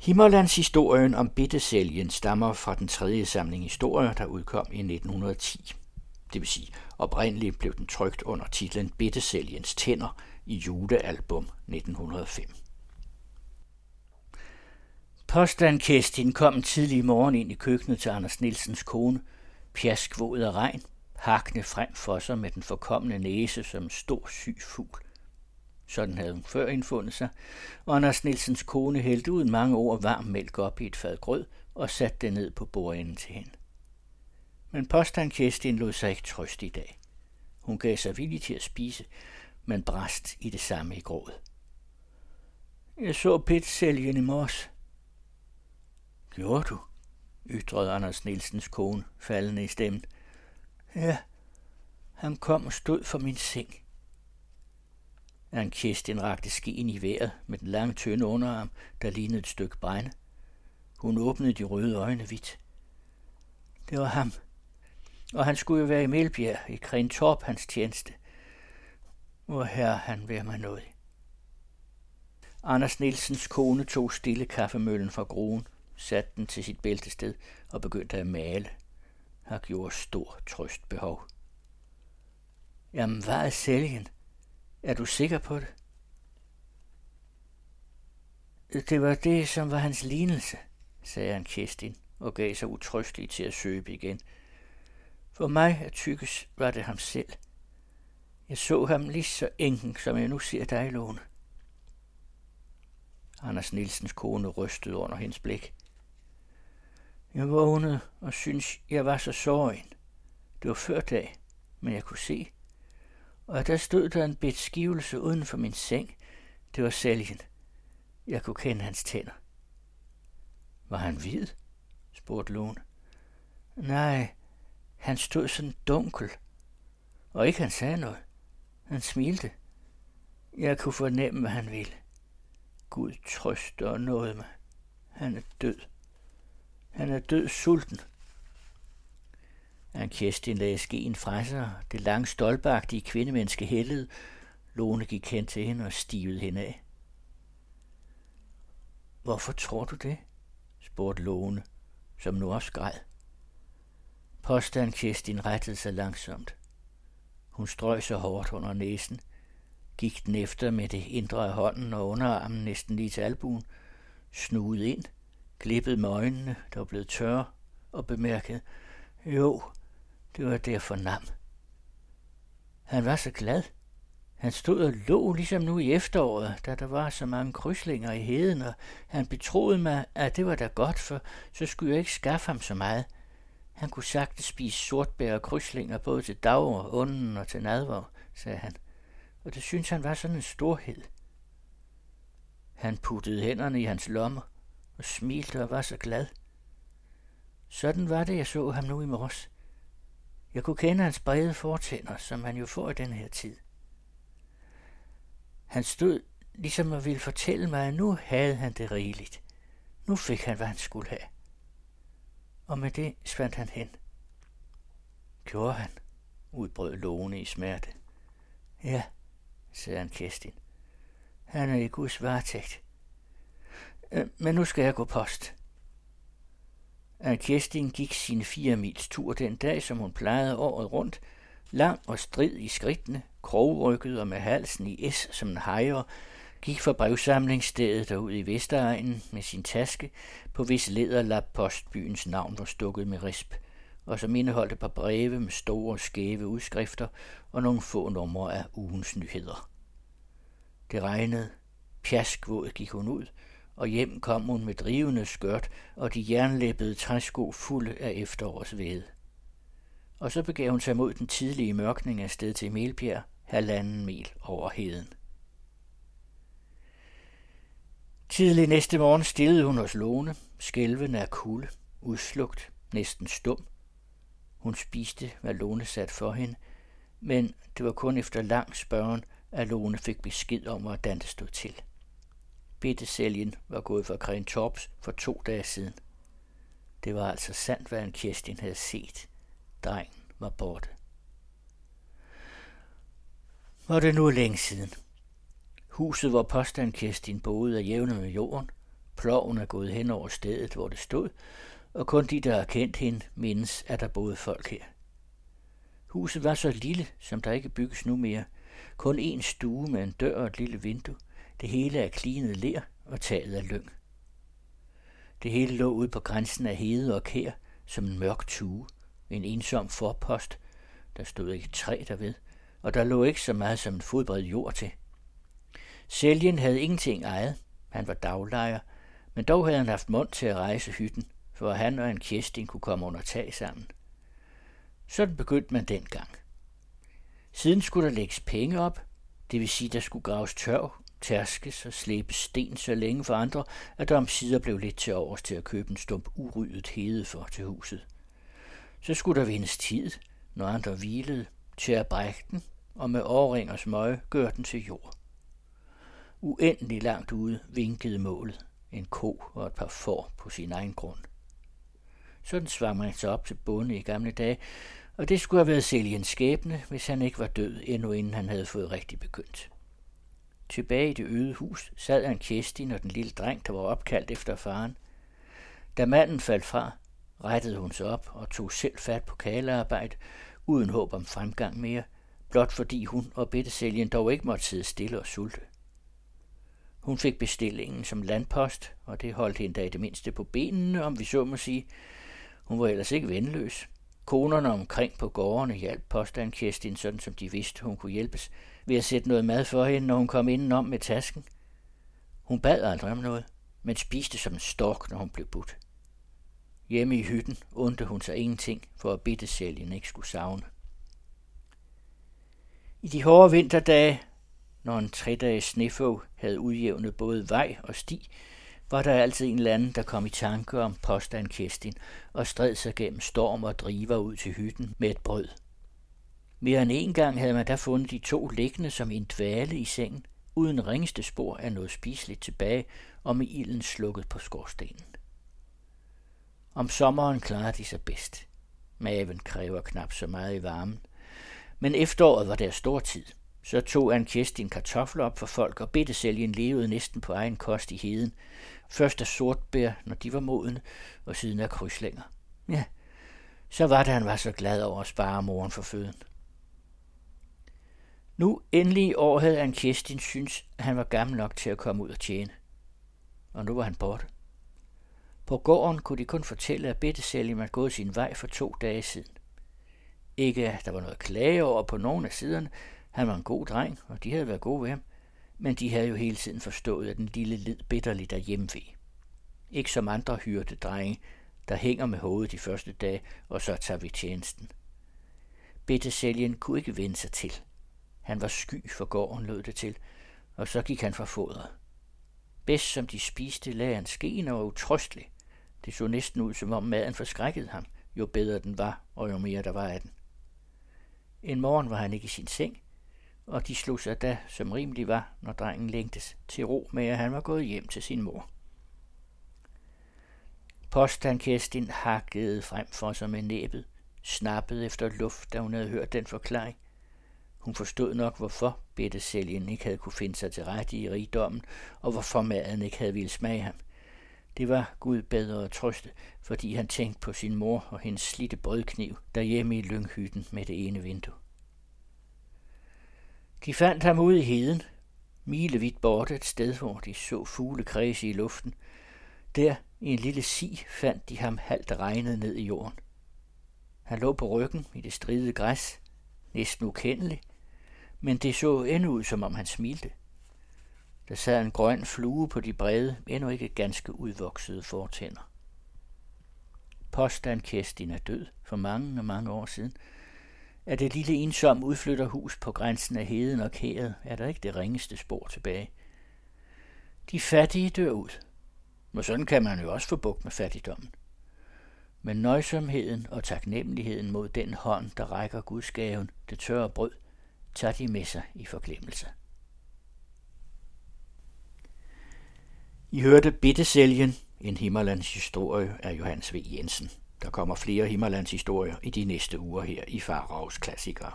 Himmerlandshistorien om bittesælgen stammer fra den tredje samling historier, der udkom i 1910. Det vil sige, oprindeligt blev den trygt under titlen Bittesælgens tænder i julealbum 1905. Påstandkæstin kom tidlig morgen ind i køkkenet til Anders Nielsens kone, pjaskvåd af regn, hakne frem for sig med den forkommende næse som en stor syg fugl. Sådan havde hun før indfundet sig, og Anders Nielsens kone hældte uden mange ord varm mælk op i et fad grød og satte det ned på bordenden til hende. Men påstand Kjestin lod sig ikke trøste i dag. Hun gav sig villig til at spise, men brast i det samme i grådet. Jeg så pitsælgen i mors. Gjorde du? ytrede Anders Nielsens kone, faldende i stemmen. Ja, han kom og stod for min seng. Ann Kirsten rakte skeen i vejret med den lange tynde underarm, der lignede et stykke brænde. Hun åbnede de røde øjne vidt. Det var ham. Og han skulle jo være i Melbjerg, i Krentorp, hans tjeneste. Hvor herre han være mig noget. Anders Nielsens kone tog stille kaffemøllen fra gruen, satte den til sit bæltested og begyndte at male. Han gjorde stor trøst behov. Jamen, hvad er sælgen? Er du sikker på det? Det var det, som var hans lignelse, sagde han Kirstin og gav sig utrystelig til at søbe igen. For mig at tykkes var det ham selv. Jeg så ham lige så enken, som jeg nu ser dig, Lone. Anders Nielsens kone rystede under hendes blik. Jeg vågnede og syntes, jeg var så såren. Det var før dag, men jeg kunne se, og der stod der en bit skivelse uden for min seng. Det var sælgen. Jeg kunne kende hans tænder. Var han hvid? spurgte Lone. Nej, han stod sådan dunkel, og ikke han sagde noget. Han smilte. Jeg kunne fornemme, hvad han ville. Gud trøste og nåede mig. Han er død. Han er død sulten. Han Kerstin lagde skeen fra sig, det lange stolpagtige kvindemenneske hældede. Lone gik hen til hende og stivede hende af. Hvorfor tror du det? spurgte Lone, som nu også græd. Påstand Kerstin rettede sig langsomt. Hun strøg så hårdt under næsen, gik den efter med det indre af hånden og underarmen næsten lige til albuen, snugede ind, klippede med øjnene, der var blevet tørre, og bemærkede, jo, det var det, jeg fornam. Han var så glad. Han stod og lå ligesom nu i efteråret, da der var så mange krydslinger i heden, og han betroede mig, at det var da godt, for så skulle jeg ikke skaffe ham så meget. Han kunne sagtens spise sortbær og krydslinger både til dag og ånden og til nadver, sagde han. Og det synes han var sådan en storhed. Han puttede hænderne i hans lommer og smilte og var så glad. Sådan var det, jeg så ham nu i morges. Jeg kunne kende hans brede fortænder, som han jo får i den her tid. Han stod ligesom at ville fortælle mig, at nu havde han det rigeligt. Nu fik han, hvad han skulle have. Og med det svandt han hen. Gjorde han, udbrød Lone i smerte. Ja, sagde han Kerstin. Han er i Guds varetægt. Øh, men nu skal jeg gå post. At Kirstin gik sin fire mils tur den dag, som hun plejede året rundt, lang og strid i skridtene, krogrykket og med halsen i S som en hejer, gik fra brevsamlingsstedet derud i Vesteregnen med sin taske, på hvis lederlap postbyens navn var stukket med risp, og som indeholdte et par breve med store, skæve udskrifter og nogle få numre af ugens nyheder. Det regnede. Pjaskvåd gik hun ud, og hjem kom hun med drivende skørt og de jernlæppede træsko fulde af efterårsved. Og så begav hun sig mod den tidlige mørkning af sted til Melbjerg, halvanden mil over heden. Tidlig næste morgen stillede hun hos Lone, skælvende af kulde, udslugt, næsten stum. Hun spiste, hvad Lone satte for hende, men det var kun efter lang spørgen, at Lone fik besked om, hvordan det stod til. Bittesælgen var gået fra Kren Tops for to dage siden. Det var altså sandt, hvad en Kirstin havde set. Drengen var borte. Var det nu længe siden. Huset, hvor påstand Kirstin boede, er jævne med jorden. Ploven er gået hen over stedet, hvor det stod, og kun de, der har kendt hende, mindes, at der boede folk her. Huset var så lille, som der ikke bygges nu mere. Kun en stue med en dør og et lille vindue. Det hele er klinet ler og taget af lyng. Det hele lå ude på grænsen af hede og kær, som en mørk tue. En ensom forpost. Der stod ikke træ derved, og der lå ikke så meget som en fodbred jord til. Sælgen havde ingenting ejet. Han var daglejer, men dog havde han haft mund til at rejse hytten, for han og en Kjestin kunne komme under tag sammen. Sådan begyndte man dengang. Siden skulle der lægges penge op, det vil sige, der skulle graves tørv, tærskes og slæbe sten så længe for andre, at der om sider blev lidt til overs til at købe en stump uryddet hede for til huset. Så skulle der vindes tid, når andre hvilede, til at brække den, og med årring og smøge gør den til jord. Uendelig langt ude vinkede målet, en ko og et par får på sin egen grund. Sådan svang man sig op til bonde i gamle dage, og det skulle have været Seliens skæbne, hvis han ikke var død, endnu inden han havde fået rigtig begyndt. Tilbage i det øde hus sad en Kjestin og den lille dreng, der var opkaldt efter faren. Da manden faldt fra, rettede hun sig op og tog selv fat på kalearbejde, uden håb om fremgang mere, blot fordi hun og Bittesælgen dog ikke måtte sidde stille og sulte. Hun fik bestillingen som landpost, og det holdt hende da i det mindste på benene, om vi så må sige. Hun var ellers ikke venløs. Konerne omkring på gårdene hjalp påstand Kirstin, sådan som de vidste, hun kunne hjælpes, ved at sætte noget mad for hende, når hun kom indenom med tasken. Hun bad aldrig om noget, men spiste som en stork, når hun blev budt. Hjemme i hytten undte hun sig ingenting, for at bittesælgen ikke skulle savne. I de hårde vinterdage, når en tredages snefog havde udjævnet både vej og sti, var der altid en eller anden, der kom i tanke om påstand Kestin og stred sig gennem storm og driver ud til hytten med et brød. Mere end en gang havde man da fundet de to liggende som en dvale i sengen, uden ringeste spor af noget spiseligt tilbage og med ilden slukket på skorstenen. Om sommeren klarer de sig bedst. Maven kræver knap så meget i varmen. Men efteråret var der stor tid. Så tog han Kirstin kartofler op for folk, og bittesælgen levede næsten på egen kost i heden. Først af sortbær, når de var modne, og siden af krydslænger. Ja, så var det, han var så glad over at spare moren for føden. Nu endelig i år havde han Kirstin synes, at han var gammel nok til at komme ud og tjene. Og nu var han borte. På gården kunne de kun fortælle, at Bitte Selim havde gået sin vej for to dage siden. Ikke at der var noget klage over på nogen af siderne. Han var en god dreng, og de havde været gode ved ham. Men de havde jo hele tiden forstået, at den lille led bitterligt derhjemme ved. Ikke som andre hyrte drenge, der hænger med hovedet de første dage, og så tager vi tjenesten. Bittesælgen kunne ikke vende sig til. Han var sky for gården, lød det til, og så gik han fra fodret. Bedst som de spiste, lagde han skeen og var utrystelig. Det så næsten ud, som om maden forskrækkede ham, jo bedre den var, og jo mere der var af den. En morgen var han ikke i sin seng, og de slog sig da, som rimelig var, når drengen længtes, til ro med, at han var gået hjem til sin mor. Påstandkæstin hakkede frem for sig med næbet, snappede efter luft, da hun havde hørt den forklaring. Hun forstod nok, hvorfor sælgen ikke havde kunne finde sig til rette i rigdommen, og hvorfor maden ikke havde ville smage ham. Det var Gud bedre at trøste, fordi han tænkte på sin mor og hendes slitte brødkniv derhjemme i lynghytten med det ene vindue. De fandt ham ude i heden, milevidt borte et sted, hvor de så fugle kredse i luften. Der, i en lille si, fandt de ham halvt regnet ned i jorden. Han lå på ryggen i det stridede græs, næsten ukendelig, men det så endnu ud, som om han smilte. Der sad en grøn flue på de brede, endnu ikke ganske udvoksede fortænder. Påstand Kerstin er død for mange og mange år siden. Er det lille ensom udflytterhus på grænsen af heden og kæret er der ikke det ringeste spor tilbage. De fattige dør ud. Men sådan kan man jo også få bukt med fattigdommen. Men nøjsomheden og taknemmeligheden mod den hånd, der rækker gudsgaven, det tørre brød, tager de med sig i forglemmelse. I hørte Bittesælgen, en Himmerlands historie af Johannes V. Jensen. Der kommer flere Himmerlands historier i de næste uger her i Faraos Klassikere.